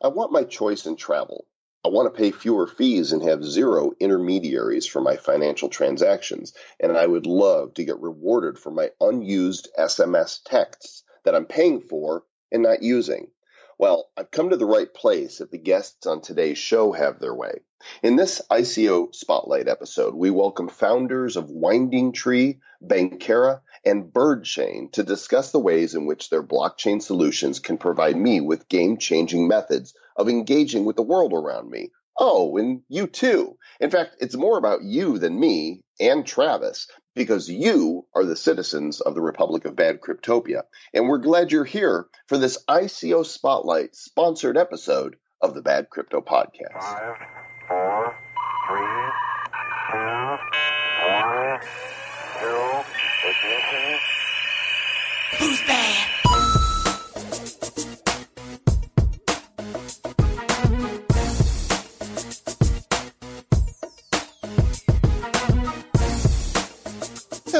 I want my choice in travel. I want to pay fewer fees and have zero intermediaries for my financial transactions, and I would love to get rewarded for my unused SMS texts that I'm paying for and not using. Well, I've come to the right place if the guests on today's show have their way. In this ICO Spotlight episode, we welcome founders of Winding Tree, Bankera, and Birdchain to discuss the ways in which their blockchain solutions can provide me with game changing methods of engaging with the world around me. Oh, and you too. In fact, it's more about you than me and Travis because you are the citizens of the Republic of Bad Cryptopia. And we're glad you're here for this ICO Spotlight sponsored episode of the Bad Crypto Podcast. Five, four, three, two, one,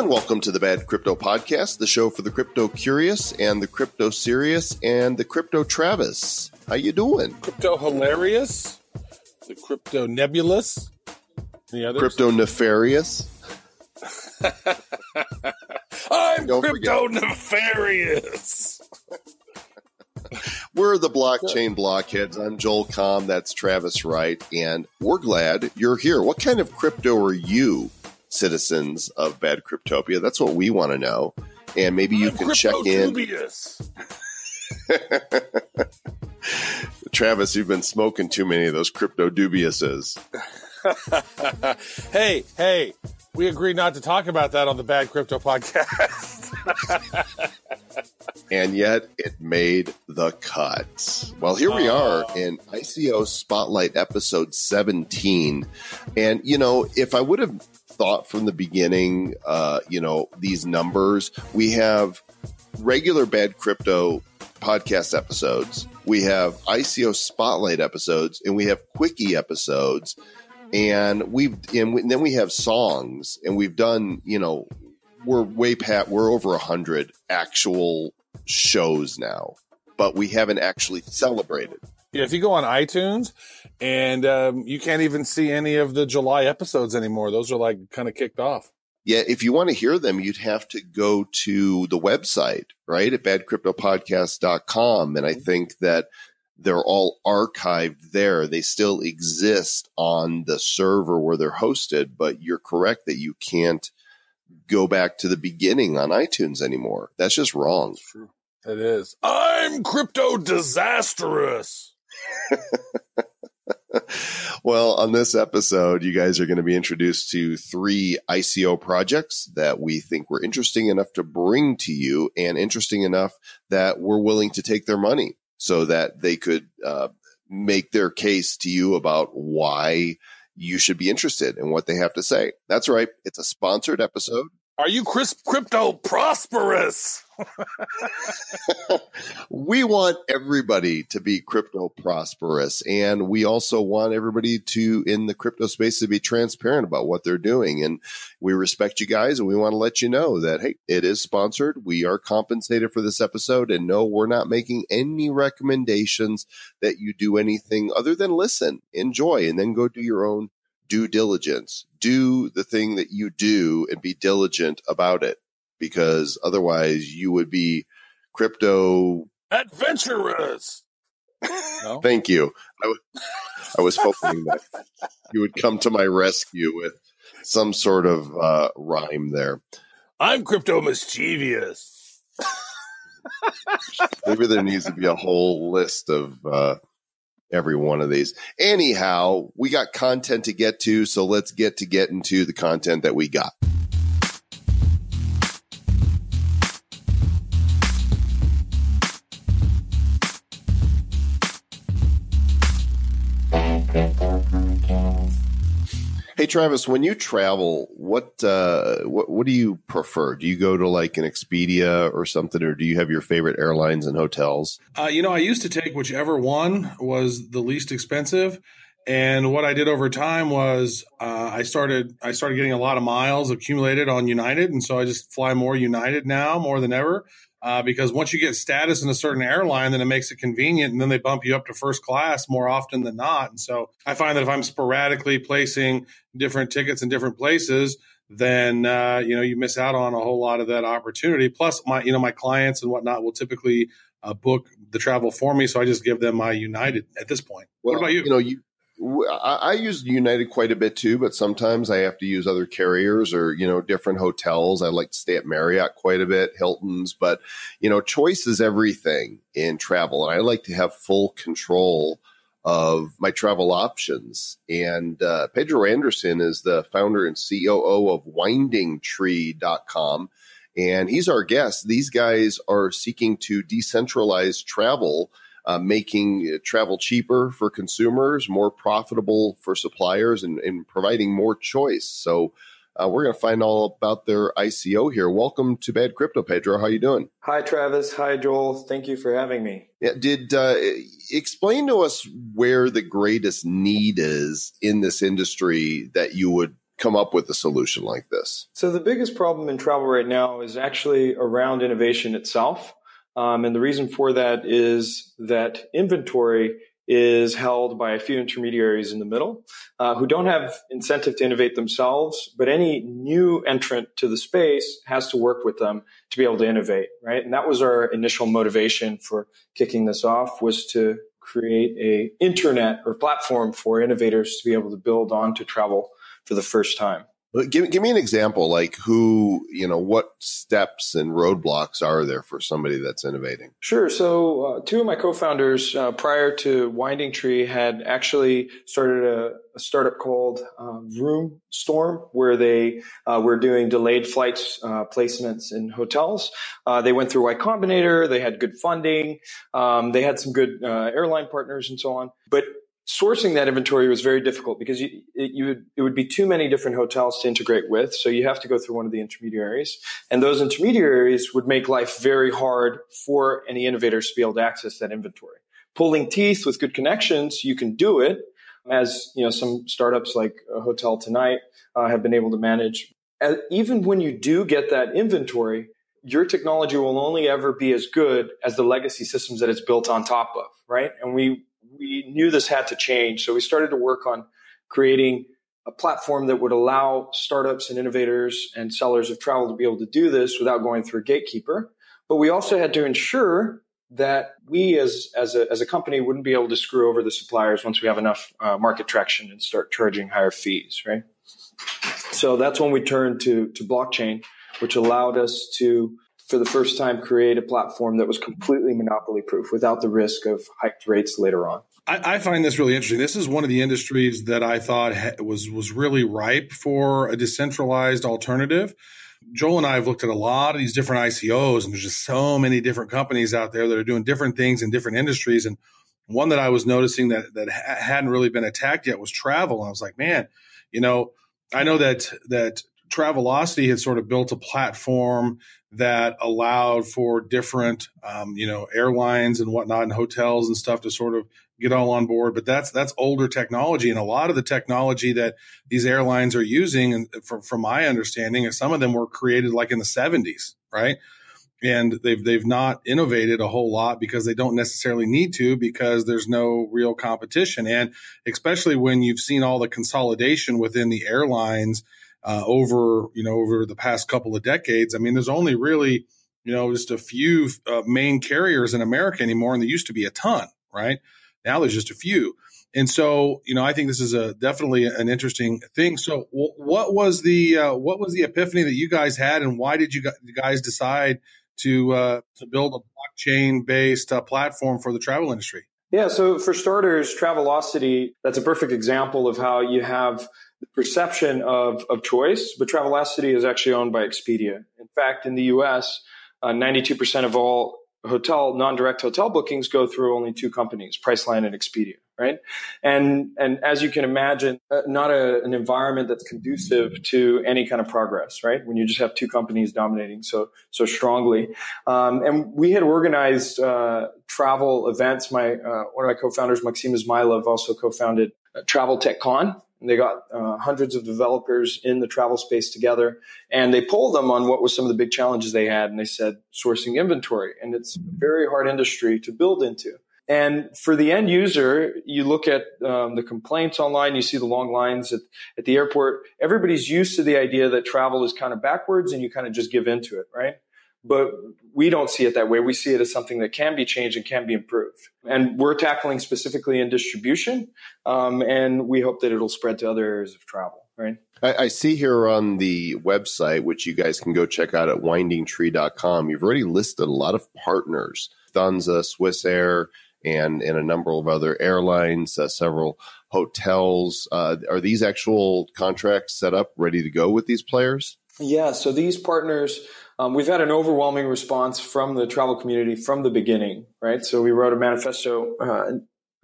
And welcome to the Bad Crypto Podcast, the show for the crypto curious and the crypto serious and the crypto Travis. How you doing? Crypto hilarious, the crypto nebulous, the other Crypto nefarious. I'm Don't crypto nefarious. We're the blockchain blockheads. I'm Joel Comm. That's Travis Wright, and we're glad you're here. What kind of crypto are you, citizens of Bad Cryptopia? That's what we want to know. And maybe you I'm can check in. Travis, you've been smoking too many of those crypto dubiouses. hey, hey, we agreed not to talk about that on the Bad Crypto podcast. and yet it made the cut. Well, here we are in ICO Spotlight episode 17. And, you know, if I would have thought from the beginning, uh, you know, these numbers, we have regular Bad Crypto podcast episodes, we have ICO Spotlight episodes, and we have Quickie episodes. And we've, and, we, and then we have songs, and we've done, you know, we're way past, we're over a hundred actual shows now, but we haven't actually celebrated. Yeah, if you go on iTunes and um, you can't even see any of the July episodes anymore, those are like kind of kicked off. Yeah, if you want to hear them, you'd have to go to the website, right? At badcryptopodcast.com. And I think that they're all archived there. They still exist on the server where they're hosted, but you're correct that you can't go back to the beginning on iTunes anymore. That's just wrong. True. It is. I'm crypto disastrous. well, on this episode, you guys are going to be introduced to three ICO projects that we think were interesting enough to bring to you and interesting enough that we're willing to take their money so that they could uh, make their case to you about why you should be interested in what they have to say. That's right. It's a sponsored episode. Are you crypto prosperous? we want everybody to be crypto prosperous and we also want everybody to in the crypto space to be transparent about what they're doing and we respect you guys and we want to let you know that hey it is sponsored we are compensated for this episode and no we're not making any recommendations that you do anything other than listen enjoy and then go do your own due diligence do the thing that you do and be diligent about it because otherwise you would be crypto Adventurous. No? Thank you. I, w- I was hoping that you would come to my rescue with some sort of uh, rhyme there. I'm crypto mischievous. Maybe there needs to be a whole list of uh, every one of these. Anyhow, we got content to get to, so let's get to get into the content that we got. Hey Travis, when you travel, what uh, what what do you prefer? Do you go to like an Expedia or something, or do you have your favorite airlines and hotels? Uh, you know, I used to take whichever one was the least expensive, and what I did over time was uh, I started I started getting a lot of miles accumulated on United, and so I just fly more United now more than ever. Uh, because once you get status in a certain airline, then it makes it convenient, and then they bump you up to first class more often than not. And so I find that if I'm sporadically placing different tickets in different places, then uh, you know you miss out on a whole lot of that opportunity. Plus, my you know my clients and whatnot will typically uh, book the travel for me, so I just give them my United at this point. Well, what about you? You know, you I, use United quite a bit too, but sometimes I have to use other carriers or, you know, different hotels. I like to stay at Marriott quite a bit, Hilton's, but, you know, choice is everything in travel. And I like to have full control of my travel options. And uh, Pedro Anderson is the founder and COO of windingtree.com. And he's our guest. These guys are seeking to decentralize travel uh, making travel cheaper for consumers, more profitable for suppliers, and, and providing more choice. So uh, we're going to find all about their ICO here. Welcome to Bad Crypto, Pedro. How you doing? Hi, Travis. Hi, Joel. Thank you for having me. Yeah, did uh, explain to us where the greatest need is in this industry that you would come up with a solution like this? So the biggest problem in travel right now is actually around innovation itself. Um, and the reason for that is that inventory is held by a few intermediaries in the middle uh, who don't have incentive to innovate themselves, but any new entrant to the space has to work with them to be able to innovate, right? And that was our initial motivation for kicking this off was to create a internet or platform for innovators to be able to build on to travel for the first time. Give, give me an example, like who, you know, what steps and roadblocks are there for somebody that's innovating? Sure. So, uh, two of my co-founders uh, prior to Winding Tree had actually started a, a startup called um, Room Storm, where they uh, were doing delayed flights uh, placements in hotels. Uh, they went through Y Combinator. They had good funding. Um, they had some good uh, airline partners and so on. But sourcing that inventory was very difficult because you, it, you would, it would be too many different hotels to integrate with. So you have to go through one of the intermediaries. And those intermediaries would make life very hard for any innovators to be able to access that inventory. Pulling teeth with good connections, you can do it as, you know, some startups like Hotel Tonight uh, have been able to manage. As, even when you do get that inventory, your technology will only ever be as good as the legacy systems that it's built on top of, right? And we we knew this had to change. So we started to work on creating a platform that would allow startups and innovators and sellers of travel to be able to do this without going through a gatekeeper. But we also had to ensure that we as, as, a, as a company wouldn't be able to screw over the suppliers once we have enough uh, market traction and start charging higher fees, right? So that's when we turned to, to blockchain, which allowed us to for the first time create a platform that was completely monopoly proof without the risk of hiked rates later on. I, I, find this really interesting. This is one of the industries that I thought ha- was was really ripe for a decentralized alternative. Joel and I have looked at a lot of these different ICOs, and there's just so many different companies out there that are doing different things in different industries. And one that I was noticing that that ha- hadn't really been attacked yet was travel. And I was like, man, you know, I know that that Travelocity had sort of built a platform that allowed for different, um, you know, airlines and whatnot and hotels and stuff to sort of get all on board. But that's that's older technology, and a lot of the technology that these airlines are using, and from, from my understanding, is some of them were created like in the '70s, right? And they've they've not innovated a whole lot because they don't necessarily need to because there's no real competition, and especially when you've seen all the consolidation within the airlines uh, over you know over the past couple of decades. I mean, there's only really you know just a few uh, main carriers in America anymore, and there used to be a ton, right? Now there's just a few. And so, you know, I think this is a definitely an interesting thing. So, w- what was the uh, what was the epiphany that you guys had, and why did you guys decide to uh, to build a blockchain based uh, platform for the travel industry? Yeah. So, for starters, Travelocity that's a perfect example of how you have perception of, of choice, but Travelocity is actually owned by Expedia. In fact, in the US, uh, 92% of all hotel, non-direct hotel bookings go through only two companies, Priceline and Expedia, right? And, and as you can imagine, uh, not a, an environment that's conducive to any kind of progress, right? When you just have two companies dominating so, so strongly. Um, and we had organized, uh, travel events. My, uh, one of my co-founders, Maxim Izmailov, also co-founded uh, Travel Tech Con they got uh, hundreds of developers in the travel space together and they polled them on what was some of the big challenges they had. And they said sourcing inventory. And it's a very hard industry to build into. And for the end user, you look at um, the complaints online, you see the long lines at, at the airport. Everybody's used to the idea that travel is kind of backwards and you kind of just give into it, right? But we don't see it that way. We see it as something that can be changed and can be improved. And we're tackling specifically in distribution. Um, and we hope that it'll spread to other areas of travel, right? I, I, see here on the website, which you guys can go check out at windingtree.com, you've already listed a lot of partners Lufthansa, Swiss Air, and, and a number of other airlines, uh, several hotels. Uh, are these actual contracts set up, ready to go with these players? Yeah, so these partners um, we've had an overwhelming response from the travel community from the beginning, right? So we wrote a manifesto uh,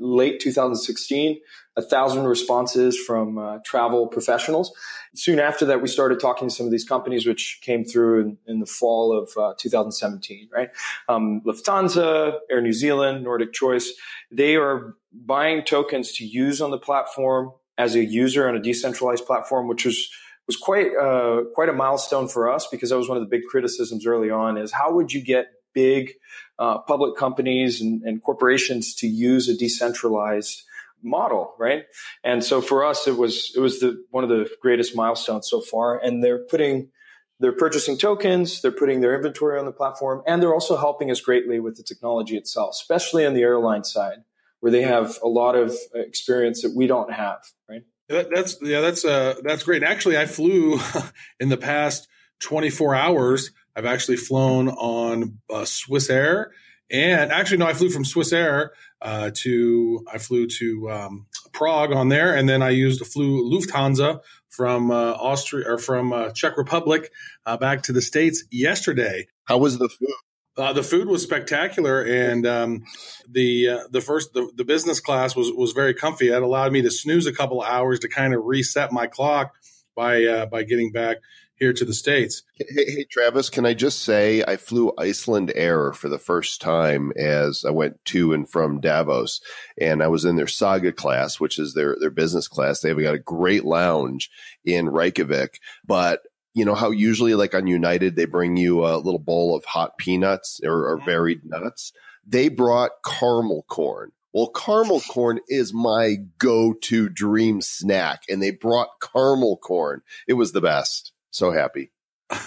late 2016, a thousand responses from uh, travel professionals. Soon after that, we started talking to some of these companies, which came through in, in the fall of uh, 2017, right? Um, Lufthansa, Air New Zealand, Nordic Choice, they are buying tokens to use on the platform as a user on a decentralized platform, which was was quite uh, quite a milestone for us because that was one of the big criticisms early on is how would you get big uh, public companies and, and, corporations to use a decentralized model right? And so for us it was it was the one of the greatest milestones so far. And they're putting they're purchasing tokens they're putting their inventory on the platform and they're also helping us greatly with the technology itself especially on the airline side where they have a lot of experience that we don't have right that, that's yeah, that's uh, that's great. Actually, I flew in the past 24 hours. I've actually flown on uh, Swiss Air, and actually, no, I flew from Swiss Air uh, to I flew to um, Prague on there, and then I used a flew Lufthansa from uh, Austria or from uh, Czech Republic uh, back to the states yesterday. How was the food? Uh, the food was spectacular, and um, the uh, the first the, the business class was was very comfy. It allowed me to snooze a couple hours to kind of reset my clock by uh, by getting back here to the states. Hey, hey, Travis, can I just say I flew Iceland Air for the first time as I went to and from Davos, and I was in their Saga class, which is their their business class. They've got a great lounge in Reykjavik, but you know how usually like on United they bring you a little bowl of hot peanuts or, or mm-hmm. buried nuts. They brought caramel corn. Well, caramel corn is my go-to dream snack, and they brought caramel corn. It was the best. So happy.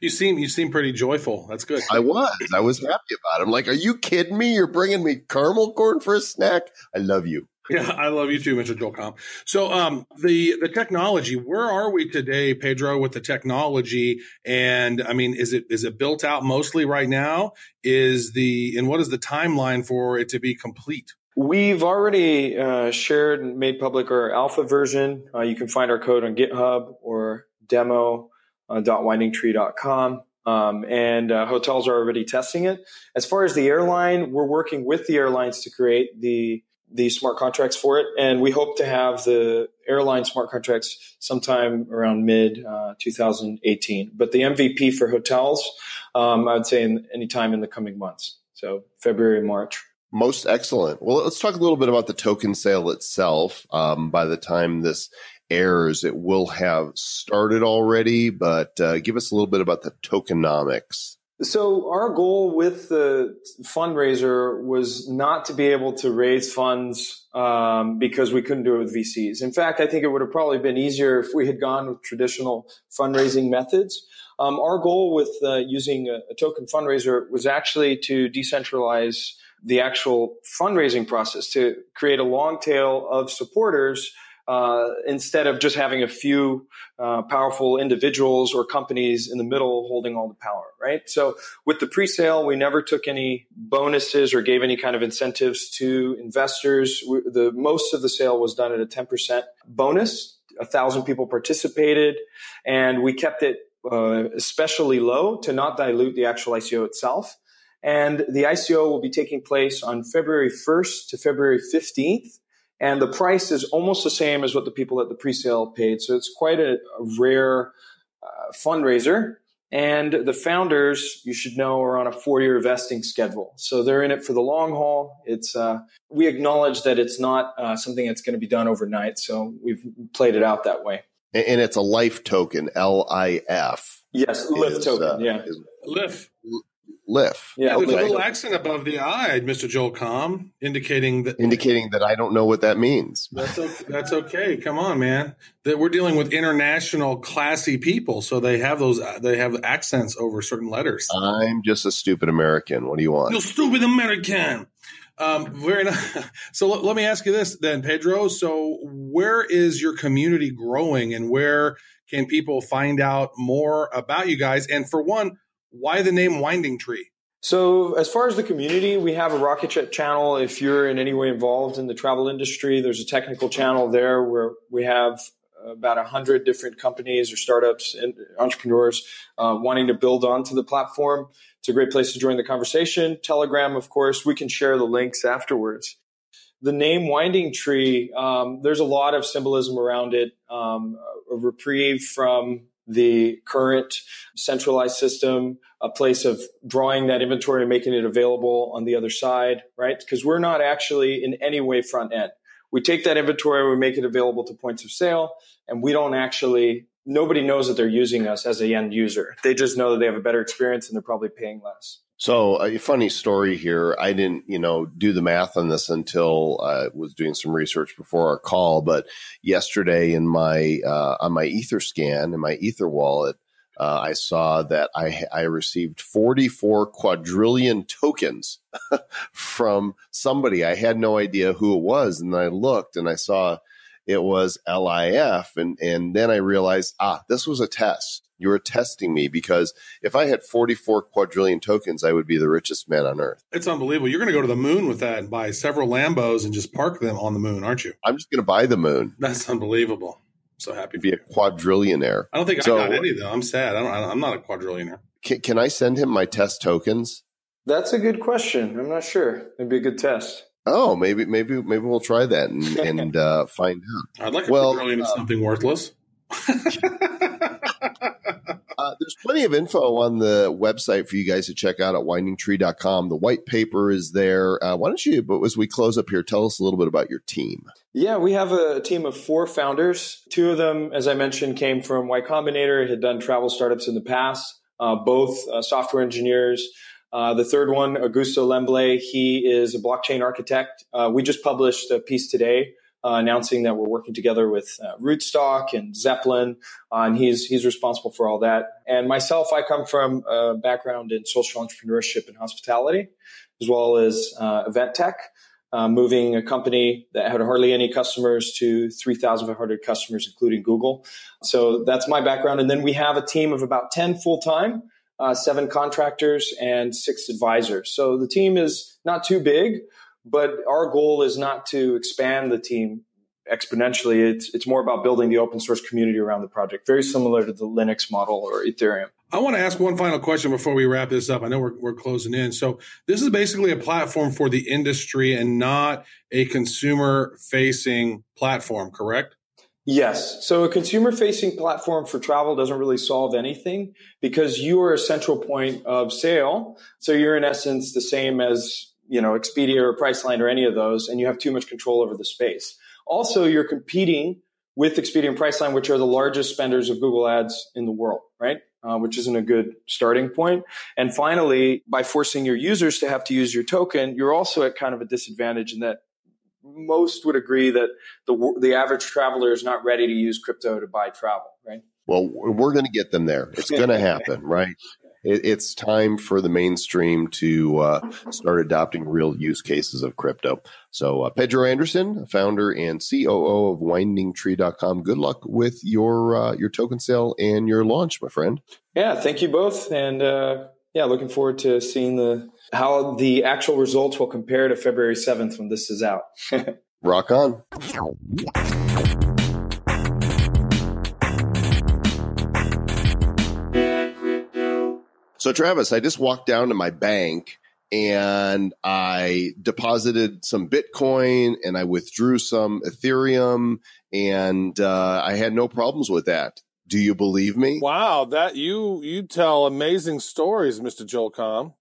You seem you seem pretty joyful. That's good. I was. I was happy about it. I'm like, are you kidding me? You're bringing me caramel corn for a snack? I love you. Yeah, I love you too, Mr. Joel Comm. So, um, the the technology. Where are we today, Pedro, with the technology? And I mean, is it is it built out mostly right now? Is the and what is the timeline for it to be complete? We've already uh, shared and made public our alpha version. Uh, you can find our code on GitHub or demo.windingtree.com. Um, and uh, hotels are already testing it. As far as the airline, we're working with the airlines to create the the smart contracts for it. And we hope to have the airline smart contracts sometime around mid uh, 2018. But the MVP for hotels, um, I would say in, anytime in the coming months. So February, March. Most excellent. Well, let's talk a little bit about the token sale itself. Um, by the time this airs, it will have started already, but uh, give us a little bit about the tokenomics. So our goal with the fundraiser was not to be able to raise funds um, because we couldn't do it with VCs. In fact, I think it would have probably been easier if we had gone with traditional fundraising methods. Um, our goal with uh, using a, a token fundraiser was actually to decentralize the actual fundraising process to create a long tail of supporters uh, instead of just having a few uh, powerful individuals or companies in the middle holding all the power, right? So with the pre-sale, we never took any bonuses or gave any kind of incentives to investors. We, the most of the sale was done at a 10% bonus. A thousand people participated, and we kept it uh, especially low to not dilute the actual ICO itself. And the ICO will be taking place on February 1st to February 15th and the price is almost the same as what the people at the pre-sale paid. So it's quite a, a rare uh, fundraiser. And the founders, you should know, are on a four-year vesting schedule, so they're in it for the long haul. It's uh, we acknowledge that it's not uh, something that's going to be done overnight, so we've played it out that way. And, and it's a life token, L I F. Yes, lift is, token. uh, yeah, is Lift. LIF. Yeah, There's a little accent above the I, Mr. Joel Comm, indicating that Indicating that I don't know what that means. That's okay. That's okay. Come on, man. That we're dealing with international, classy people, so they have those. They have accents over certain letters. I'm just a stupid American. What do you want? You stupid American. Um, very nice. So let, let me ask you this then, Pedro. So where is your community growing, and where can people find out more about you guys? And for one, why the name Winding Tree? So, as far as the community, we have a Rocket Chat channel. If you're in any way involved in the travel industry, there's a technical channel there where we have about 100 different companies or startups and entrepreneurs uh, wanting to build onto the platform. It's a great place to join the conversation. Telegram, of course, we can share the links afterwards. The name Winding Tree, um, there's a lot of symbolism around it, um, a reprieve from the current centralized system, a place of drawing that inventory and making it available on the other side, right? Because we're not actually in any way front end. We take that inventory, we make it available to points of sale, and we don't actually, nobody knows that they're using us as a end user. They just know that they have a better experience and they're probably paying less. So a funny story here. I didn't, you know, do the math on this until I was doing some research before our call. But yesterday, in my uh, on my EtherScan in my Ether wallet, uh, I saw that I I received 44 quadrillion tokens from somebody. I had no idea who it was, and I looked and I saw it was LIF, and and then I realized ah, this was a test. You were testing me because if I had 44 quadrillion tokens, I would be the richest man on earth. It's unbelievable. You're going to go to the moon with that and buy several Lambos and just park them on the moon, aren't you? I'm just going to buy the moon. That's unbelievable. So happy. to be a quadrillionaire. I don't think So- I got any though. I'm sad. I don't, I'm not a quadrillionaire. Can, can I send him my test tokens? That's a good question. I'm not sure. It'd be a good test. Oh, maybe, maybe, maybe we'll try that and, and uh, find out. I'd like a Well, quadrillion of uh, something worthless. Uh, there's plenty of info on the website for you guys to check out at windingtree.com. The white paper is there. Uh, why don't you, but as we close up here, tell us a little bit about your team. Yeah, we have a team of four founders. Two of them, as I mentioned, came from Y Combinator, had done travel startups in the past, uh, both uh, software engineers. Uh, the third one, Augusto Lemble, he is a blockchain architect. Uh, we just published a piece today uh, announcing that we're working together with uh, Rootstock and Zeppelin, uh, and he's he's responsible for all that. And myself, I come from a background in social entrepreneurship and hospitality, as well as uh, event tech uh, moving a company that had hardly any customers to 3,500 customers, including Google. So that's my background. And then we have a team of about 10 full time, uh, seven contractors, and six advisors. So the team is not too big, but our goal is not to expand the team exponentially. It's, it's more about building the open source community around the project, very similar to the Linux model or Ethereum. I want to ask one final question before we wrap this up. I know we're, we're closing in. So this is basically a platform for the industry and not a consumer facing platform, correct? Yes. So a consumer facing platform for travel doesn't really solve anything because you are a central point of sale. So you're in essence the same as, you know, Expedia or Priceline or any of those, and you have too much control over the space. Also, you're competing with Expedia and Priceline, which are the largest spenders of Google ads in the world, right? Uh, which isn't a good starting point. And finally, by forcing your users to have to use your token, you're also at kind of a disadvantage in that most would agree that the the average traveler is not ready to use crypto to buy travel, right? Well, we're going to get them there. It's going to happen, right? It, it's time for the mainstream to uh, start adopting real use cases of crypto. So, uh, Pedro Anderson, founder and COO of WindingTree.com. Good luck with your uh, your token sale and your launch, my friend. Yeah, thank you both, and uh, yeah, looking forward to seeing the how the actual results will compare to February seventh when this is out. Rock on. So, Travis, I just walked down to my bank and I deposited some Bitcoin and I withdrew some Ethereum and uh, I had no problems with that. Do you believe me? Wow, that you you tell amazing stories, Mr. Joel Comm.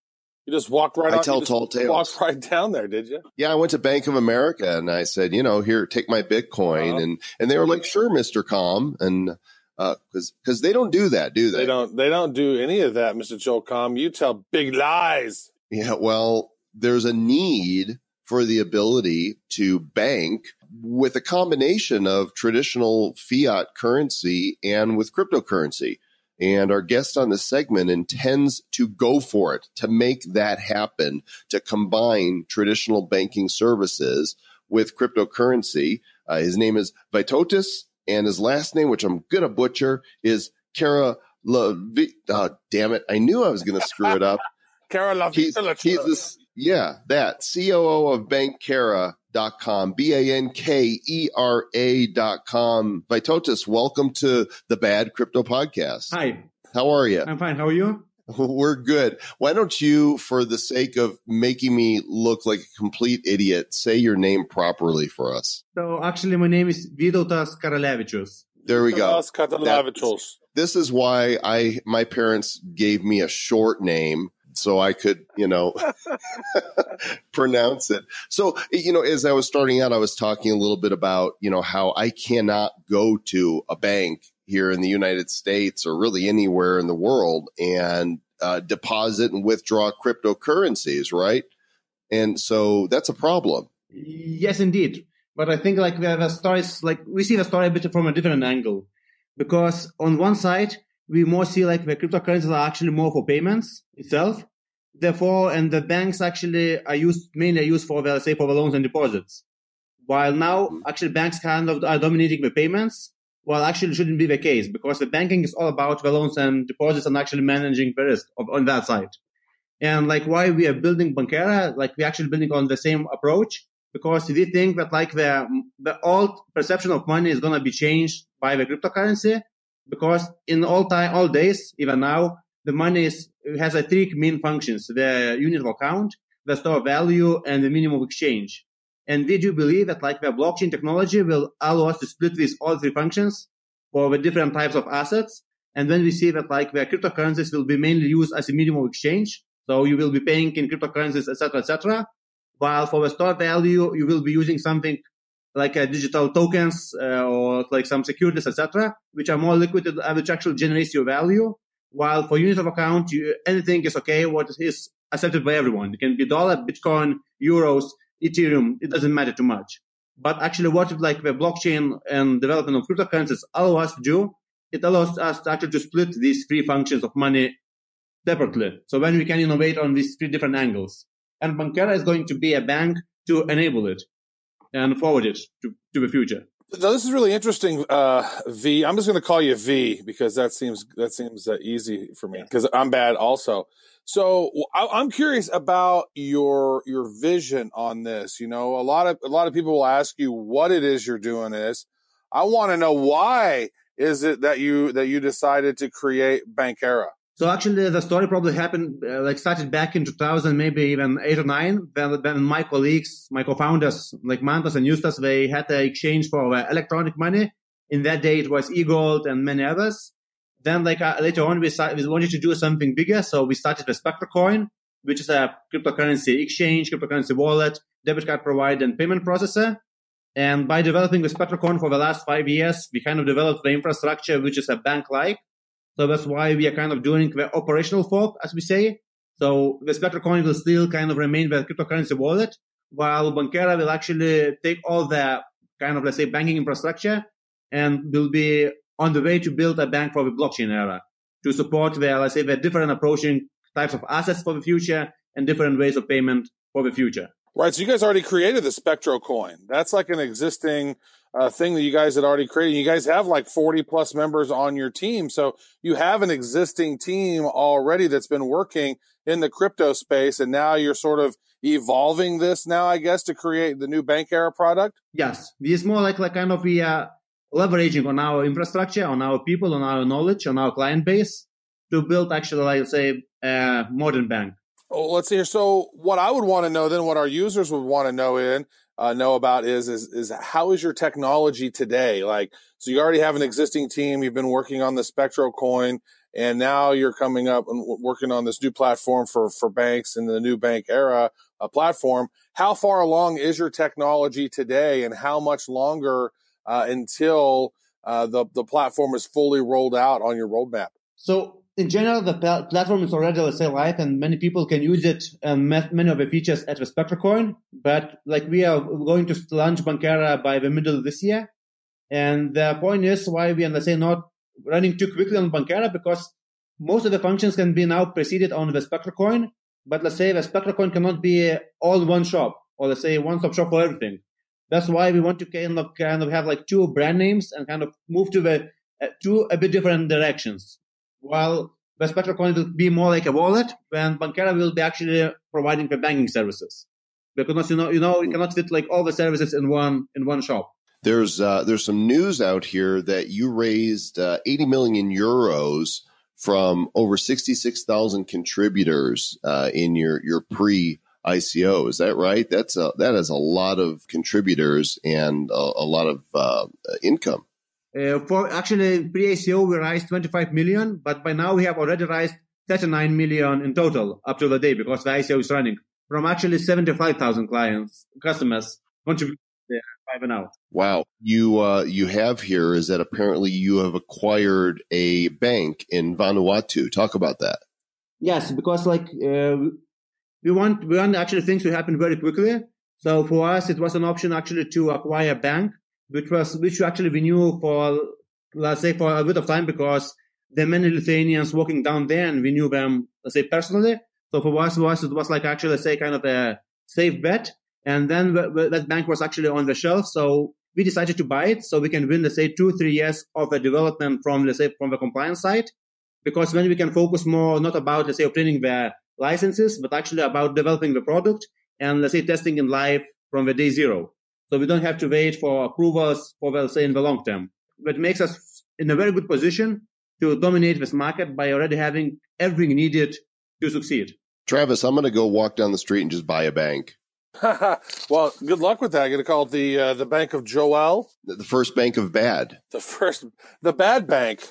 You just walked right. I on, tell tall tales. Walked right down there, did you? Yeah, I went to Bank of America and I said, you know, here, take my Bitcoin, Uh-huh. and and they were like, sure, Mister Comm, and because because they don't do that, do they? They don't. They don't do any of that, Mr. Joel Comm. You tell big lies. Yeah, well, there's a need for the ability to bank with a combination of traditional fiat currency and with cryptocurrency. And our guest on this segment intends to go for it, to make that happen, to combine traditional banking services with cryptocurrency. Uh, his name is Vitotis, and his last name, which I'm going to butcher, is Kara Lavi. Oh, uh, damn it. I knew I was going to screw it up. Carol He's, he's this, yeah, that COO of Bankera.com, B A N K E R A dot com. Vitotis, welcome to the Bad Crypto Podcast. Hi, How are you? I'm fine. How are you? We're good. Why don't you, for the sake of making me look like a complete idiot, say your name properly for us? So actually, my name is Vytautas Karalevičius. There we go. Us Katalavichos. This is why I my parents gave me a short name so I could, you know, pronounce it. So, you know, as I was starting out, I was talking a little bit about, you know, how I cannot go to a bank here in the United States or really anywhere in the world and uh, deposit and withdraw cryptocurrencies, right? And so that's a problem. Yes, indeed. But I think like we have a story, like we see the story a bit from a different angle, because on one side we more see like the cryptocurrencies are actually more for payments itself. Therefore, and the banks actually are used mainly used for the say for the loans and deposits. While now actually banks kind of are dominating the payments, well actually shouldn't be the case because the banking is all about the loans and deposits and actually managing the risk of, on that side. And like why we are building Bankera, like we're actually building on the same approach because we think that like the the old perception of money is gonna be changed by the cryptocurrency because in all time all days, even now, the money is has a three main functions: the unit of account, the store of value, and the minimum of exchange. And we do believe that like the blockchain technology will allow us to split these all three functions for the different types of assets. And then we see that like the cryptocurrencies will be mainly used as a medium of exchange. So you will be paying in cryptocurrencies, etc., etc. While for the store value, you will be using something like uh, digital tokens uh, or like some securities, etc., which are more liquid, uh, which actually generates your value. While for unit of account, you, anything is okay. What is accepted by everyone? It can be dollar, Bitcoin, euros, Ethereum. It doesn't matter too much. But actually, what like the blockchain and development of cryptocurrencies allow us to do, it allows us to actually to split these three functions of money separately. So when we can innovate on these three different angles, and Bankera is going to be a bank to enable it and forward it to, to the future. No, this is really interesting, uh, V. I'm just going to call you V because that seems that seems uh, easy for me because I'm bad also. So I, I'm curious about your your vision on this. You know, a lot of a lot of people will ask you what it is you're doing is. I want to know why is it that you that you decided to create Bankera? So actually, the story probably happened, uh, like started back in 2000, maybe even eight or nine. Then, then my colleagues, my co-founders, like Mantas and Justas, they had an exchange for uh, electronic money. In that day, it was e-gold and many others. Then, like uh, later on, we, we wanted to do something bigger, so we started with SpectroCoin, which is a cryptocurrency exchange, cryptocurrency wallet, debit card provider, and payment processor. And by developing the SpectroCoin for the last five years, we kind of developed the infrastructure, which is a bank-like. So that's why we are kind of doing the operational fork, as we say. So the SpectroCoin will still kind of remain the cryptocurrency wallet, while Bankera will actually take all the kind of, let's say, banking infrastructure and will be on the way to build a bank for the blockchain era to support the, let's say, the different approaching types of assets for the future and different ways of payment for the future. Right. So you guys already created the Spectro coin. That's like an existing uh, thing that you guys had already created. You guys have like 40 plus members on your team. So you have an existing team already that's been working in the crypto space. And now you're sort of evolving this now, I guess, to create the new Bankera product. Yes. It's more like, like kind of we are leveraging on our infrastructure, on our people, on our knowledge, on our client base to build actually, like say, a modern bank. Oh, let's see here. So what I would want to know then, what our users would want to know in uh, know about is, is is how is your technology today? Like, so you already have an existing team. You've been working on the Spectro coin, and now you're coming up and working on this new platform for for banks in the new Bankera uh, platform. How far along is your technology today, and how much longer uh, until uh, the the platform is fully rolled out on your roadmap? So in general, the platform is already, let's say, live, and many people can use it. Um, many of the features at the Spectro coin, but like we are going to launch Bankera by the middle of this year, and the point is why we are, let's say, not running too quickly on Bankera because most of the functions can be now preceded on the Spectro coin, but let's say the Spectro coin cannot be all one shop or let's say one stop shop for everything. That's why we want to kind of kind of have like two brand names and kind of move to the uh, two a bit different directions while Spectro Coin will be more like a wallet, and Bankera will be actually providing the banking services. Because you know, you know, you cannot fit like all the services in one in one shop. There's uh, there's some news out here that you raised uh, 80 million euros from over 66,000 contributors uh, in your your pre ICO. Is that right? That's a, that is a lot of contributors and a, a lot of uh, income. Uh, for actually pre-ICO we raised 25 million, but by now we have already raised 39 million in total up to the day because the ICO is running from actually 75,000 clients, customers contributing five and out. Wow. You, uh, you have here is that apparently you have acquired a bank in Vanuatu. Talk about that. Yes, because like, uh, we want, we want actually things to happen very quickly. So for us, it was an option actually to acquire a bank which was which actually we knew for let's say for a bit of time because there are many Lithuanians working down there and we knew them let's say personally. So for us, was it was like actually say kind of a safe bet. And then that bank was actually on the shelf, so we decided to buy it so we can win let's say two three years of the development from let's say from the compliance side. Because then we can focus more not about let's say obtaining the licenses, but actually about developing the product and let's say testing in live from the day zero. So we don't have to wait for approvals for, well, say, in the long term. But makes us in a very good position to dominate this market by already having everything needed to succeed. Travis, I'm going to go walk down the street and just buy a bank. well, good luck with that. I'm going to call it the uh, the Bank of Joel. The first bank of bad. The first, the bad bank.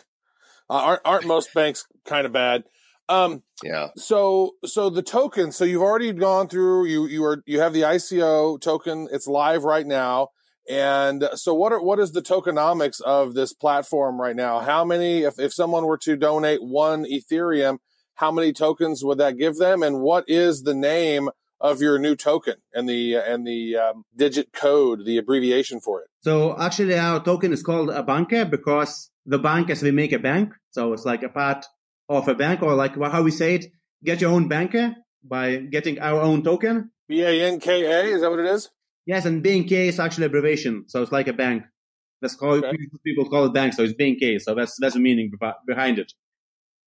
Uh, aren't aren't most banks kind of bad? Um, yeah. So, so the token, so you've already gone through, you, you are, you have the ICO token. It's live right now. And so what are, what is the tokenomics of this platform right now? How many, if, if someone were to donate one Ethereum, how many tokens would that give them? And what is the name of your new token and the, and the um, digit code, the abbreviation for it? So actually our token is called a banker because the bank as we make a bank. So it's like a part of a bank, or like how we say it, get your own banker by getting our own token. B A N K A, is that what it is? Yes, and BNK is actually abbreviation, so it's like a bank. That's called okay. people call it bank, so it's BNK. So that's that's the meaning behind it,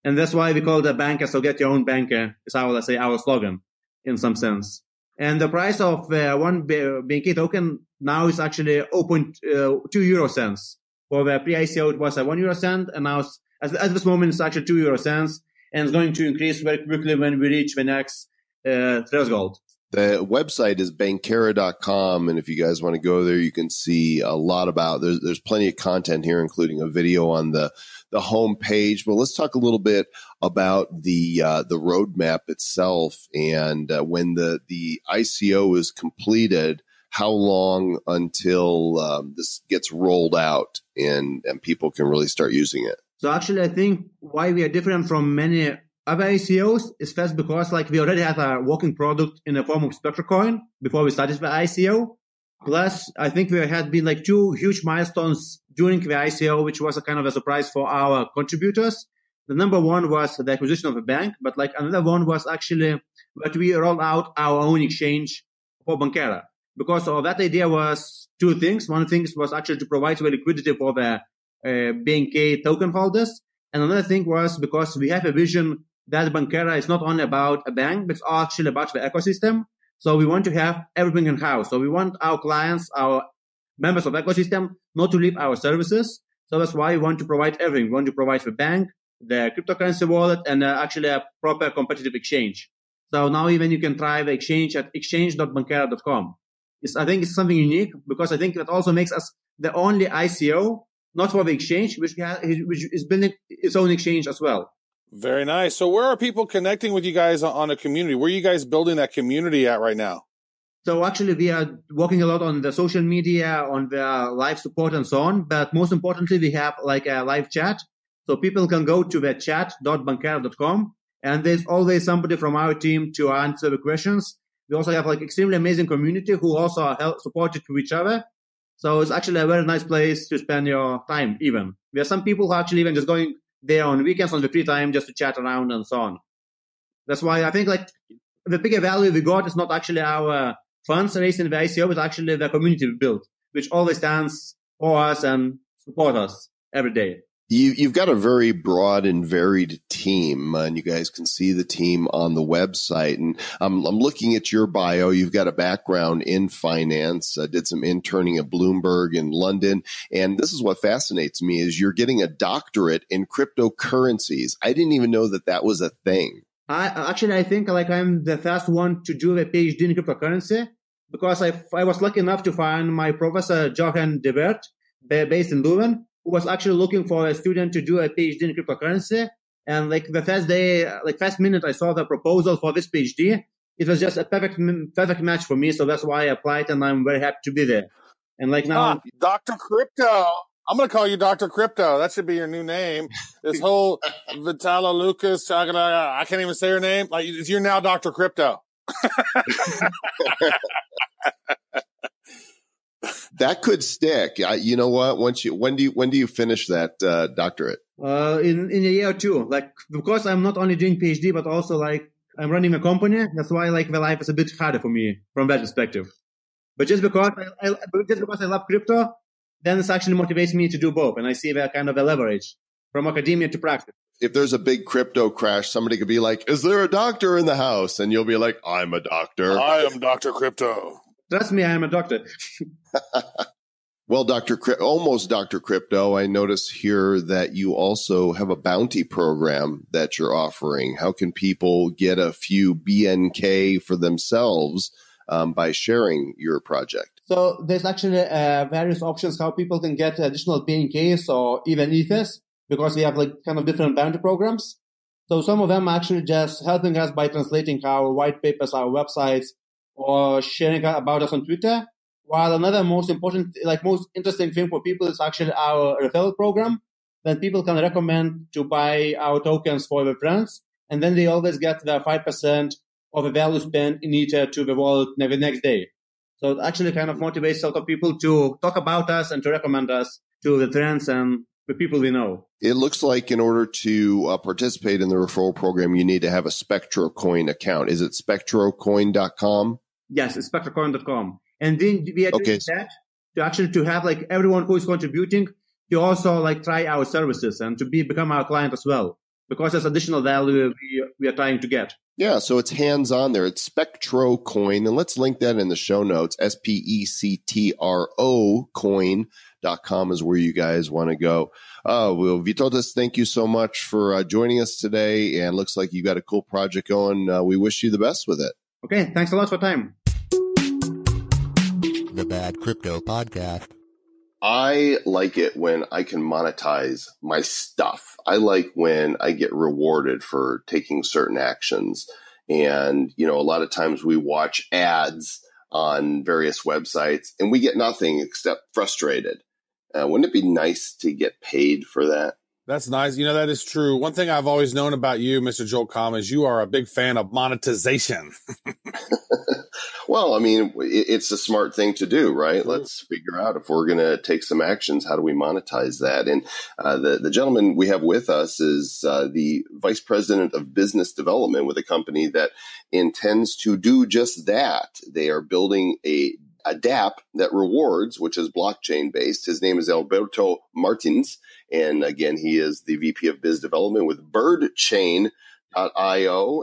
and that's why we call it a banker. So get your own banker is our let's say our slogan in some sense. And the price of uh, one BNK token now is actually 0.2 euro cents. For the pre-ICO, it was a one euro cent, and now it's at, this moment, it's actually two euro cents, and it's going to increase very quickly when we reach the next uh, threshold. The website is bankera.com. And if you guys want to go there, you can see a lot about, there's, there's plenty of content here, including a video on the, the home page. But let's talk a little bit about the, uh, the roadmap itself. And uh, when the, the ICO is completed, how long until um, this gets rolled out and, and people can really start using it? So actually, I think why we are different from many other ICOs is first because like we already had a working product in the form of SpectroCoin before we started the ICO. Plus, I think there had been like two huge milestones during the ICO, which was a kind of a surprise for our contributors. The number one was the acquisition of a bank, but like another one was actually that we rolled out our own exchange for Bankera. Because of that idea was two things. One thing was actually to provide the liquidity for the uh, BNK token holders. And another thing was because we have a vision that Bankera is not only about a bank, but it's actually about the ecosystem. So we want to have everything in house. So we want our clients, our members of ecosystem, not to leave our services. So that's why we want to provide everything. We want to provide the bank, the cryptocurrency wallet, and uh, actually a proper competitive exchange. So now even you can try the exchange at exchange.bankera.com. It's, I think it's something unique because I think that also makes us the only ICO, not for the exchange, which, has, which is building its own exchange as well. Very nice. So where are people connecting with you guys on a community? Where are you guys building that community at right now? So actually, we are working a lot on the social media, on the live support and so on. But most importantly, we have like a live chat. So people can go to the chat.bankera.com and there's always somebody from our team to answer the questions. We also have like extremely amazing community who also are help, supported to each other. So it's actually a very nice place to spend your time even. There are some people who actually even just going there on weekends on the free time just to chat around and so on. That's why I think like the bigger value we got is not actually our funds raised in the ICO, but actually the community we built, which always stands for us and support us every day. You, you've got a very broad and varied team, and you guys can see the team on the website. And I'm, I'm looking at your bio. You've got a background in finance, uh, did some interning at Bloomberg in London, and this is what fascinates me: is you're getting a doctorate in cryptocurrencies. I didn't even know that that was a thing. I actually I think like I'm the first one to do a PhD in cryptocurrency because I, I was lucky enough to find my professor Johan De Weerdt, based in Leuven, was actually looking for a student to do a PhD in cryptocurrency. And like the first day, like first minute I saw the proposal for this PhD, it was just a perfect, perfect match for me. So that's why I applied and I'm very happy to be there. And like now, ah, Dr. Crypto. I'm going to call you Dr. Crypto. That should be your new name. This whole Vitala Lucas, I can't even say her name. Like you're now Dr. Crypto. that could stick. I, you know what? Once you when do you when do you finish that uh, doctorate? Uh, in in a year or two. Like because I'm not only doing PhD but also like I'm running a company. That's why like the life is a bit harder for me from that perspective. But just because I, I just because I love crypto, then this actually motivates me to do both, and I see that kind of a leverage from academia to practice. If there's a big crypto crash, somebody could be like, "Is there a doctor in the house?" And you'll be like, "I'm a doctor. I am Doctor Crypto." Trust me, I am a doctor. well, Doctor, almost Doctor Crypto. I notice here that you also have a bounty program that you're offering. How can people get a few BNK for themselves um, by sharing your project? So there's actually uh, various options how people can get additional BNKs or even ethers because we have like kind of different bounty programs. So some of them are actually just helping us by translating our white papers, our websites, or sharing about us on Twitter. While another most important, like most interesting thing for people is actually our referral program. Then people can recommend to buy our tokens for their friends, and then they always get the five percent of the value spent in Ether to the wallet the next day. So it actually kind of motivates a lot of people to talk about us and to recommend us to the friends and the people we know. It looks like in order to uh, participate in the referral program, you need to have a SpectroCoin account. Is it spectrocoin.com? Yes, it's spectrocoin.com. And then we are doing okay. that to actually to have like everyone who is contributing to also like try our services and to be become our client as well because there's additional value we, we are trying to get. Yeah, so it's hands on there. It's SpectroCoin, and let's link that in the show notes. S P E C T R O coin.com is where you guys want to go. Uh, well, Vytautas, thank you so much for uh, joining us today. And looks like you got a cool project going. Uh, we wish you the best with it. Okay, thanks a lot for time. The Bad Crypto Podcast. I like it when I can monetize my stuff. I like when I get rewarded for taking certain actions. And, you know, a lot of times we watch ads on various websites and we get nothing except frustrated. Uh, wouldn't it be nice to get paid for that? That's nice. You know, that is true. One thing I've always known about you, Mr. Joel Comm, is you are a big fan of monetization. well, I mean, it's a smart thing to do, right? Let's figure out if we're going to take some actions, how do we monetize that? And uh, the, the gentleman we have with us is uh, the vice president of business development with a company that intends to do just that. They are building a a dApp that rewards, which is blockchain based. His name is Alberto Martins. And again, he is the VP of Biz Development with birdchain.io.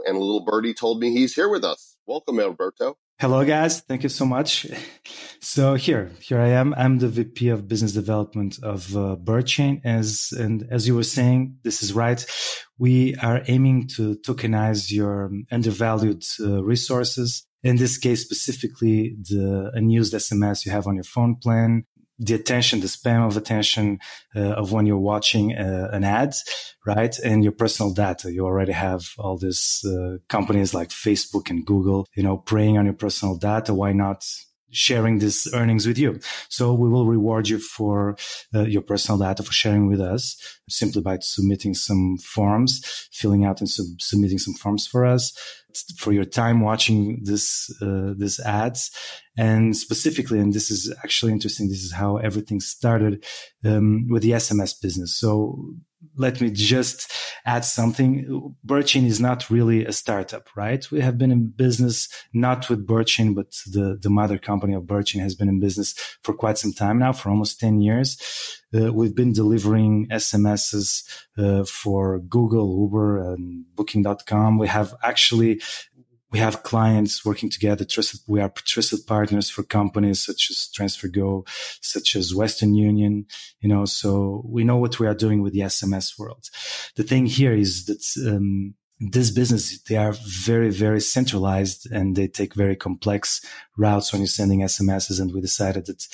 And a little birdie told me he's here with us. Welcome, Alberto. Hello, guys. Thank you so much. So here, here I am. I'm the VP of Business Development of uh, Birdchain. As and as you were saying, this is right. We are aiming to tokenize your undervalued uh, resources in this case specifically, the unused SMS you have on your phone plan, the attention, the spam of attention uh, of when you're watching uh, an ad, right? And your personal data. You already have all these uh, companies like Facebook and Google, you know, preying on your personal data. Why not sharing these earnings with you. So we will reward you for uh, your personal data for sharing with us simply by submitting some forms, filling out and sub- submitting some forms for us for your time watching this, uh, this ads. And specifically, and this is actually interesting. This is how everything started, um, with the SMS business. So let me just add something. Birdchain is not really a startup, right? We have been in business not with Birdchain, but the, the mother company of Birdchain has been in business for quite some time now, for almost 10 years. Uh, we've been delivering SMSs uh, for Google, Uber, and Booking.com. We have actually we have clients working together. Trusted, we are trusted partners for companies such as TransferGo, such as Western Union, you know, so we know what we are doing with the SMS world. The thing here is that, um, this business, they are very, very centralized and they take very complex routes when you're sending SMSs. And we decided that,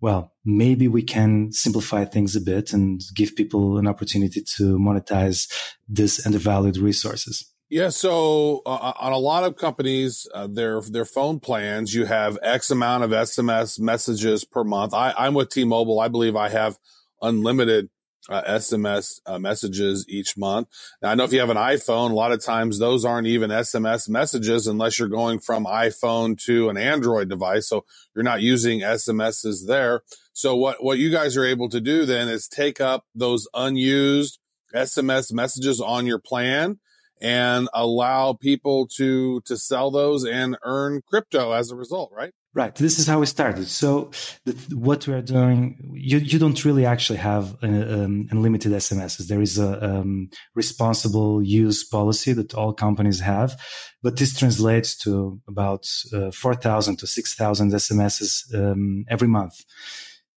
well, maybe we can simplify things a bit and give people an opportunity to monetize this undervalued resources. Yeah, so uh, on a lot of companies, uh, their their phone plans, you have X amount of SMS messages per month. I, I'm with T-Mobile. I believe I have unlimited uh, SMS uh, messages each month. Now, I know if you have an iPhone, a lot of times those aren't even SMS messages unless you're going from iPhone to an Android device. So you're not using SMSs there. So what what you guys are able to do then is take up those unused SMS messages on your plan and allow people to to sell those and earn crypto as a result, right? Right. This is how we started. So the, what we are doing, you, you don't really actually have um, unlimited SMSs. There is a um, responsible use policy that all companies have, but this translates to about uh, 4,000 to 6,000 SMSs um, every month.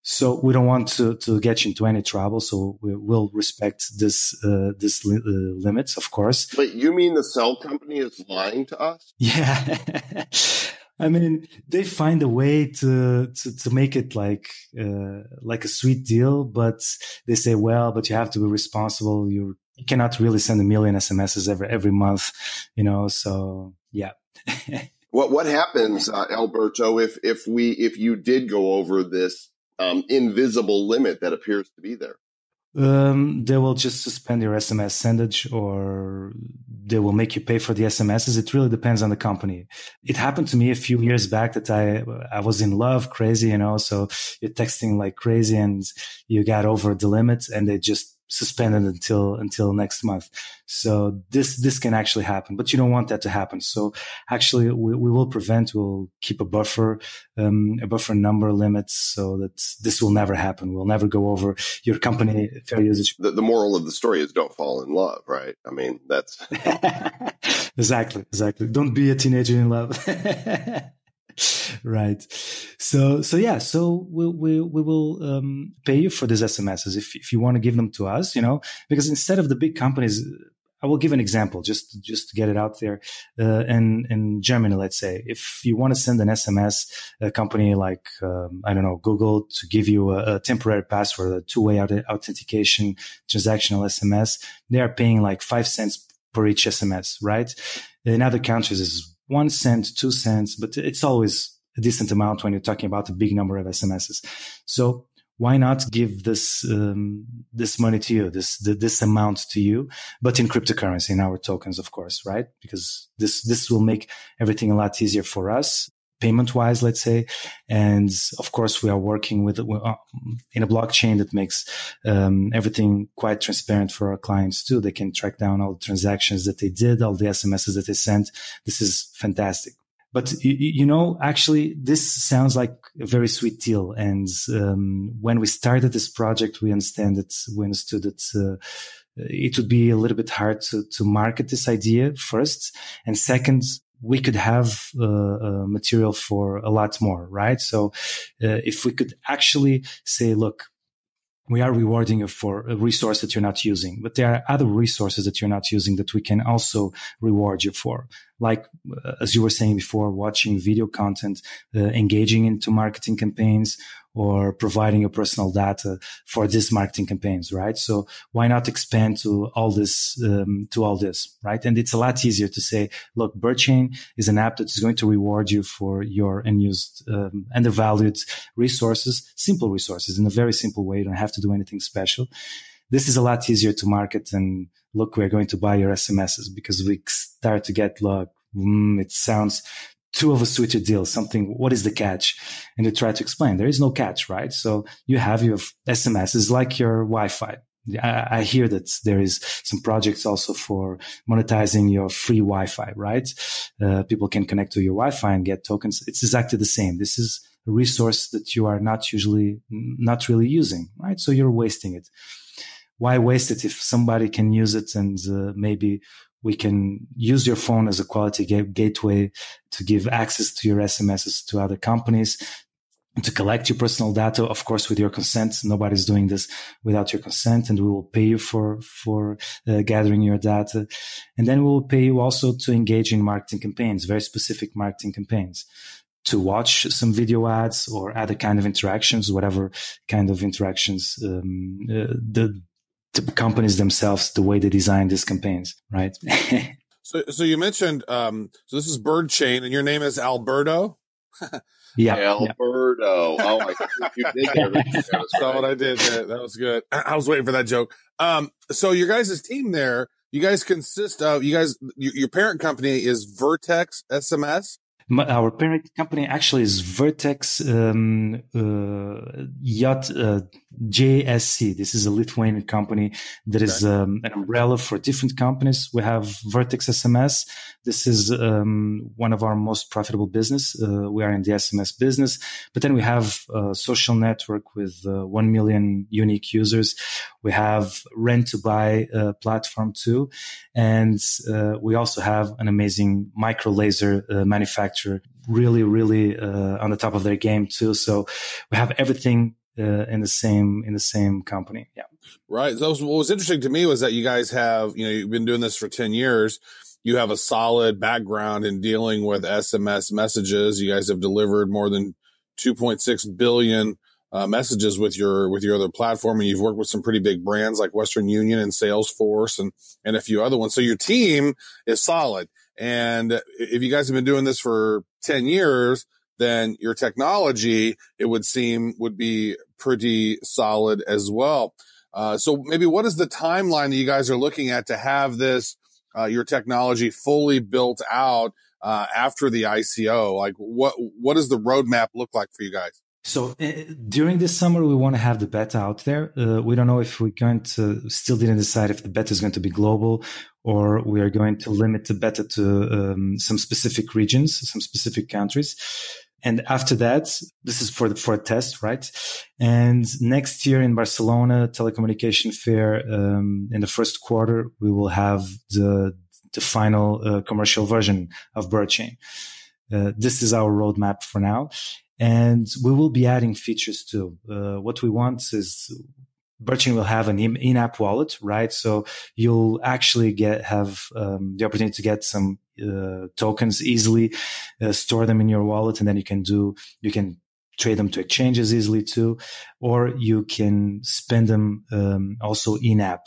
So we don't want to, to get into any trouble. So we will respect this, uh, this li- uh, limits, of course. But you mean the cell company is lying to us? Yeah. I mean, they find a way to, to, to make it like, uh, like a sweet deal, but they say, well, but you have to be responsible. You, you cannot really send a million SMSs every, every month, you know? So yeah. what, what happens, uh, Alberto, if, if we, if you did go over this um, invisible limit that appears to be there? Um, they will just suspend your SMS sendage or they will make you pay for the SMSs. It really depends on the company. It happened to me a few years back that I, I was in love crazy, you know, so you're texting like crazy and you got over the limit and they just suspended until until next month. So this this can actually happen, but you don't want that to happen. So actually, we, we will prevent. We'll keep a buffer, um, a buffer number limits, so that this will never happen. We'll never go over your company fair usage. The, the moral of the story is don't fall in love, right? I mean, that's exactly exactly. Don't be a teenager in love. right. So, so yeah, so we, we, we will, um, pay you for these SMSs if, if you want to give them to us, you know, because instead of the big companies, I will give an example just, just to get it out there. Uh, in, in Germany, let's say, if you want to send an SMS, a company like, um, I don't know, Google to give you a, a temporary password, a two-way authentication transactional SMS, they are paying like five cents per each SMS, right? In other countries, is one cent, two cents, but it's always a decent amount when you're talking about a big number of SMSs. So why not give this um, this money to you, this this amount to you, but in cryptocurrency, in our tokens, of course, right? Because this this will make everything a lot easier for us payment wise, let's say. And of course, we are working with uh, in a blockchain that makes um, everything quite transparent for our clients too. They can track down all the transactions that they did, all the SMSs that they sent. This is fantastic. But you, know, actually, this sounds like a very sweet deal. And um, when we started this project, we understand that we understood that. Uh, it would be a little bit hard to, to market this idea first. And second, we could have uh, uh, material for a lot more, right? So uh, if we could actually say, look, we are rewarding you for a resource that you're not using. But there are other resources that you're not using that we can also reward you for. Like, uh, as you were saying before, watching video content, uh, engaging into marketing campaigns, or providing your personal data for these marketing campaigns, right? So why not expand to all this, um, to all this, right? And it's a lot easier to say, look, BirdChain is an app that is going to reward you for your unused, um, undervalued resources, simple resources in a very simple way. You don't have to do anything special. This is a lot easier to market than look, we're going to buy your SMSs because we start to get like, mm, it sounds two of a sweeter deal, something, what is the catch? And you try to explain there is no catch, right? So you have your SMS is like your Wi-Fi. I, I hear that there is some projects also for monetizing your free Wi-Fi, right? Uh, people can connect to your Wi-Fi and get tokens. It's exactly the same. This is a resource that you are not usually, not really using, right? So you're wasting it. Why waste it if somebody can use it and uh, maybe we can use your phone as a quality gateway to give access to your SMSs to other companies, to collect your personal data, of course, with your consent. Nobody's doing this without your consent, and we will pay you for for uh, gathering your data, and then we will pay you also to engage in marketing campaigns, very specific marketing campaigns. To watch some video ads or other kind of interactions, whatever kind of interactions um, uh, the the companies themselves the way they design these campaigns, right? so, so you mentioned, um, so this is BirdChain, and your name is Alberto. yeah, Alberto. Yeah. Oh, I you did that. Saw what I did there. That was good. I was waiting for that joke. Um, so your guys' team there, you guys consist of you guys. Your parent company is Vertex SMS our parent company actually is Vertex um, uh, Yacht uh, JSC. This is a Lithuanian company that is um, an umbrella for different companies. We have Vertex SMS. This is um, one of our most profitable business. Uh, we are in the SMS business, but then we have a social network with uh, one million unique users. We have rent to buy uh, platform too, and uh, we also have an amazing micro laser manufacturer really, really uh, on the top of their game too. So we have everything uh, in the same in the same company. Yeah. Right. So what was interesting to me was that you guys have you know you've been doing this for ten years. You have a solid background in dealing with SMS messages. You guys have delivered more than 2.6 billion uh, messages with your with your other platform, and you've worked with some pretty big brands like Western Union and Salesforce and and a few other ones. So your team is solid. And if you guys have been doing this for 10 years, then your technology, it would seem, would be pretty solid as well. Uh, so maybe what is the timeline that you guys are looking at to have this, uh, your technology fully built out, uh, after the ICO? Like what, what does the roadmap look like for you guys? So uh, during this summer, we want to have the beta out there. Uh, we don't know if we're going to still didn't decide if the beta is going to be global or we are going to limit the beta to um, some specific regions, some specific countries. And after that, this is for the, for a test, right? And next year in Barcelona Telecommunication Fair, um, in the first quarter, we will have the the final uh, commercial version of BirdChain. Uh, this is our roadmap for now, and we will be adding features too. Uh, what we want is BirdChain will have an in-app wallet, right? So you'll actually get have um, the opportunity to get some uh, tokens easily, uh, store them in your wallet, and then you can do you can trade them to exchanges easily too, or you can spend them um, also in-app.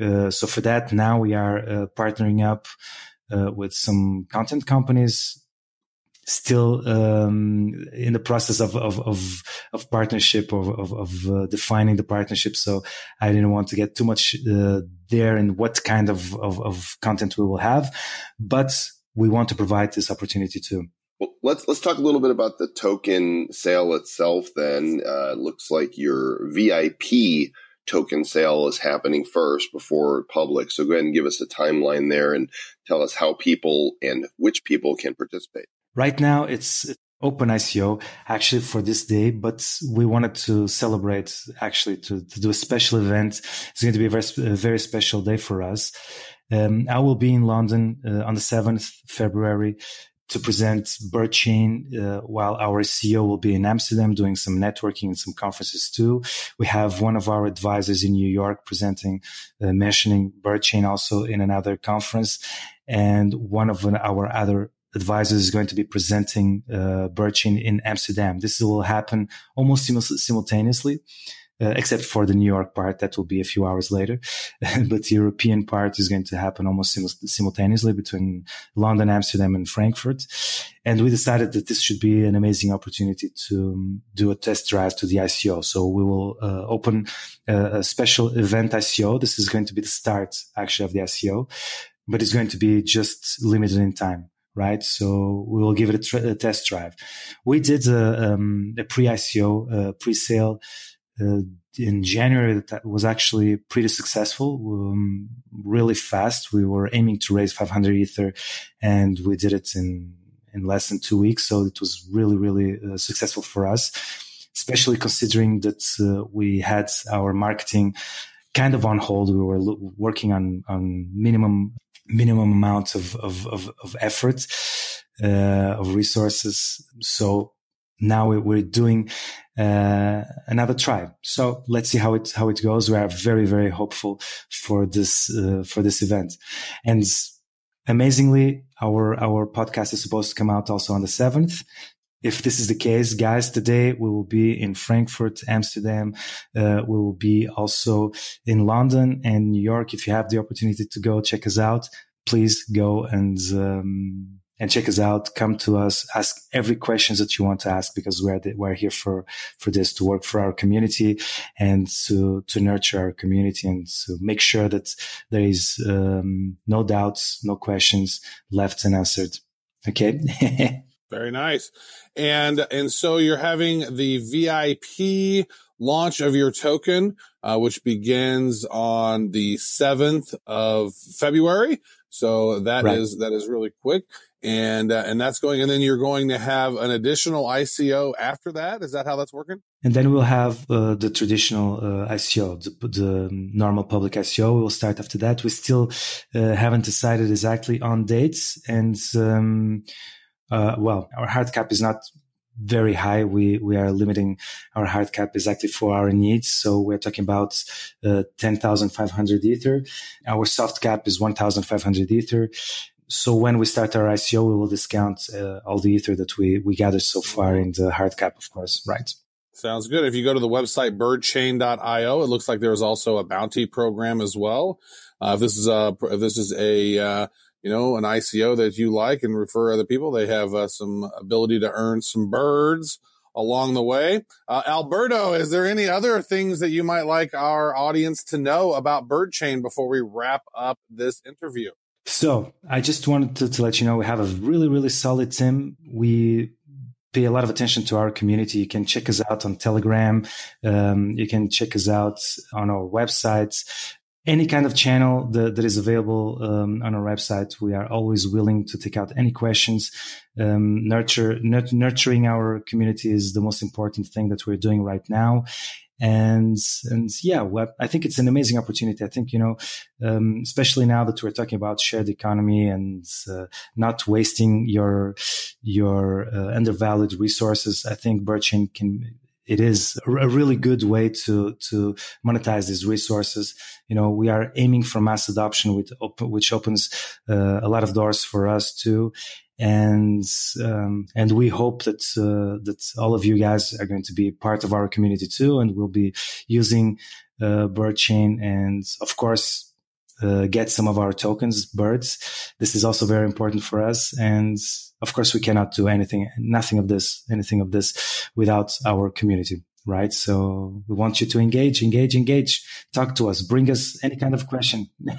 Uh, so for that, now we are uh, partnering up with some content companies still um, in the process of of of, of partnership of of, of uh, defining the partnership. So I didn't want to get too much uh, there and what kind of, of, of content we will have, but we want to provide this opportunity too. Well, let's let's talk a little bit about the token sale itself. Then uh, looks like your VIP token sale is happening first before public. So go ahead and give us a timeline there and tell us how people and which people can participate. Right now, it's open ICO actually for this day, but we wanted to celebrate actually to, to do a special event. It's going to be a very, a very special day for us. Um, I will be in London uh, on the 7th February to present Bird Chain, uh, while our CEO will be in Amsterdam doing some networking and some conferences too. We have one of our advisors in New York presenting, uh, mentioning Bird Chain also in another conference. And one of our other advisors is going to be presenting uh, Bird Chain in Amsterdam. This will happen almost simultaneously uh, except for the New York part that will be a few hours later. but the European part is going to happen almost sim- simultaneously between London, Amsterdam, and Frankfurt. And we decided that this should be an amazing opportunity to um, do a test drive to the ICO. So we will uh, open a, a special event ICO. This is going to be the start actually of the ICO, but it's going to be just limited in time right? So we will give it a, a test drive. We did a, um, a pre-ICO, uh, pre-sale uh, in January that was actually pretty successful, um, really fast. We were aiming to raise 500 ether, and we did it in in less than two weeks. So it was really, really uh, successful for us, especially considering that uh, we had our marketing kind of on hold. We were lo- working on on minimum minimum amounts of of of, of effort uh, of resources. So now we're doing uh, another tribe. So let's see how it how it goes. We are very very hopeful for this uh, for this event, and amazingly, our our podcast is supposed to come out also on the seventh. If this is the case, guys, today we will be in Frankfurt, Amsterdam. Uh, we will be also in London and New York. If you have the opportunity to go check us out, please go and um, and check us out. Come to us, ask every questions that you want to ask because we're the, we're here for for this to work for our community and to to nurture our community and to make sure that there is um, no doubts, no questions left unanswered. Okay. Very nice. And and so you're having the VIP launch of your token, uh, which begins on the 7th of February. So that right. is that is really quick and uh, and that's going and then you're going to have an additional ICO after that is that how that's working and then we'll have uh, the traditional uh, ICO the, the, normal public ICO We will start after that we still uh, haven't decided exactly on dates and um, uh, well our hard cap is not very high. We we are limiting our hard cap exactly for our needs. So we're talking about uh, ten thousand five hundred ether. Our soft cap is one thousand five hundred ether, so when we start our ICO, we will discount uh, all the ether that we we gathered so far in the hard cap, of course. Right. Sounds good. If you go to the website birdchain.io, it looks like there's also a bounty program as well. Uh, if this is a if this is a uh, you know an ICO that you like and refer other people, they have uh, some ability to earn some birds along the way. Uh, Alberto, is there any other things that you might like our audience to know about BirdChain before we wrap up this interview? So I just wanted to, to, let you know we have a really, really solid team. We pay a lot of attention to our community. You can check us out on Telegram. Um, you can check us out on our websites. Any kind of channel that, that is available um, on our website, we are always willing to take out any questions. Um, nurture, nurturing our community is the most important thing that we're doing right now and and yeah well, i think it's an amazing opportunity i think you know um, especially now that we're talking about shared economy and uh, not wasting your your uh, undervalued resources i think birdchain can it is a really good way to to monetize these resources. You know, we are aiming for mass adoption, which, which opens uh, a lot of doors for us too and um, and we hope that uh, that all of you guys are going to be part of our community too, and we'll be using uh, Bird Chain, and of course. Uh, get some of our tokens, birds. This is also very important for us. And of course, we cannot do anything, nothing of this, anything of this without our community right? So we want you to engage, engage, engage. Talk to us. Bring us any kind of question.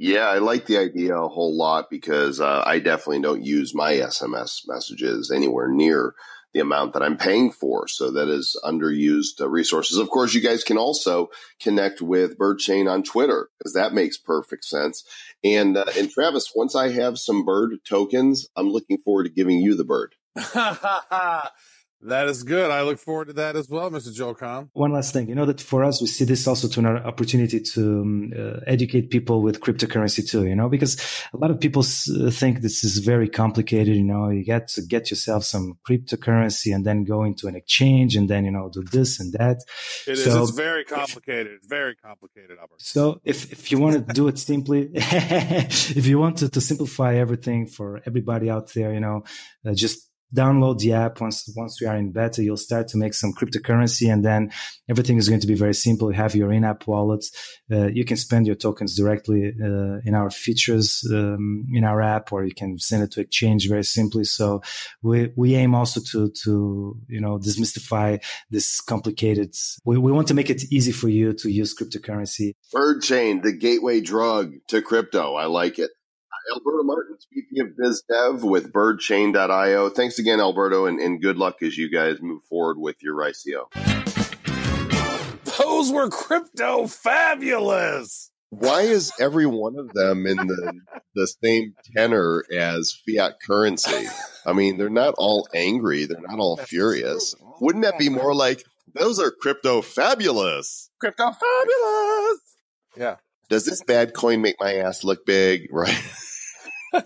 Yeah, I like the idea a whole lot because uh, I definitely don't use my SMS messages anywhere near the amount that I'm paying for. So that is underused uh, resources. Of course, you guys can also connect with BirdChain on Twitter because that makes perfect sense. And uh, and Travis, once I have some bird tokens, I'm looking forward to giving you the bird. That is good. I look forward to that as well, Mr. Joel Comm. One last thing, you know that for us, we see this also to an opportunity to um, uh, educate people with cryptocurrency too. You know, because a lot of people s- uh, think this is very complicated. You know, you get to get yourself some cryptocurrency and then go into an exchange and then you know do this and that. It is. So- It's very complicated. It's very complicated, Albert. So if, if you want to do it simply, if you want to, to simplify everything for everybody out there, you know, uh, just download the app. Once once we are in beta you'll start to make some cryptocurrency and then everything is going to be very simple. You have your in-app wallets. Uh, you can spend your tokens directly uh, in our features um, in our app or you can send it to exchange very simply. So we we aim also to to you know demystify this complicated we, we want to make it easy for you to use cryptocurrency. Bird chain, the gateway drug to crypto. I like it. Alberto Martins, VP of Biz Dev with birdchain.io. Thanks again, Alberto, and, and good luck as you guys move forward with your ICO. Those were crypto fabulous. Why is every one of them in the the same tenor as fiat currency? I mean, they're not all angry, they're not all furious. Wouldn't that be more like those are crypto fabulous? Crypto fabulous. Yeah. Does this bad coin make my ass look big? Right.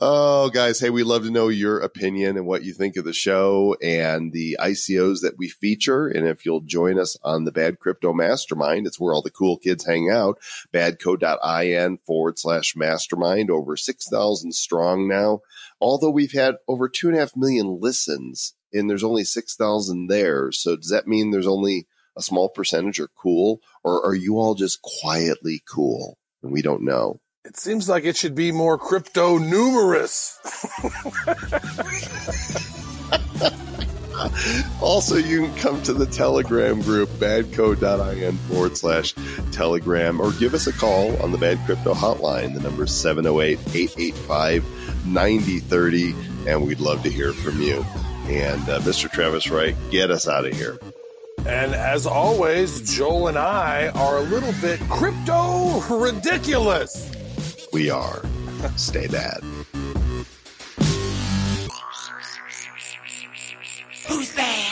oh, guys, hey, we love to know your opinion and what you think of the show and the ICOs that we feature. And if you'll join us on the Bad Crypto Mastermind, it's where all the cool kids hang out. Badco.in forward slash mastermind, over 6,000 strong now. Although we've had over two and a half million listens and there's only 6,000 there. So does that mean there's only a small percentage are cool or are you all just quietly cool? And we don't know. It seems like it should be more crypto numerous. Also, you can come to the Telegram group, badco.in forward slash Telegram, or give us a call on the Bad Crypto Hotline. The number is 708 885 9030, and we'd love to hear from you. And uh, Mr. Travis Wright, get us out of here. And as always, Joel and I are a little bit crypto ridiculous. We are. Stay bad. Who's bad?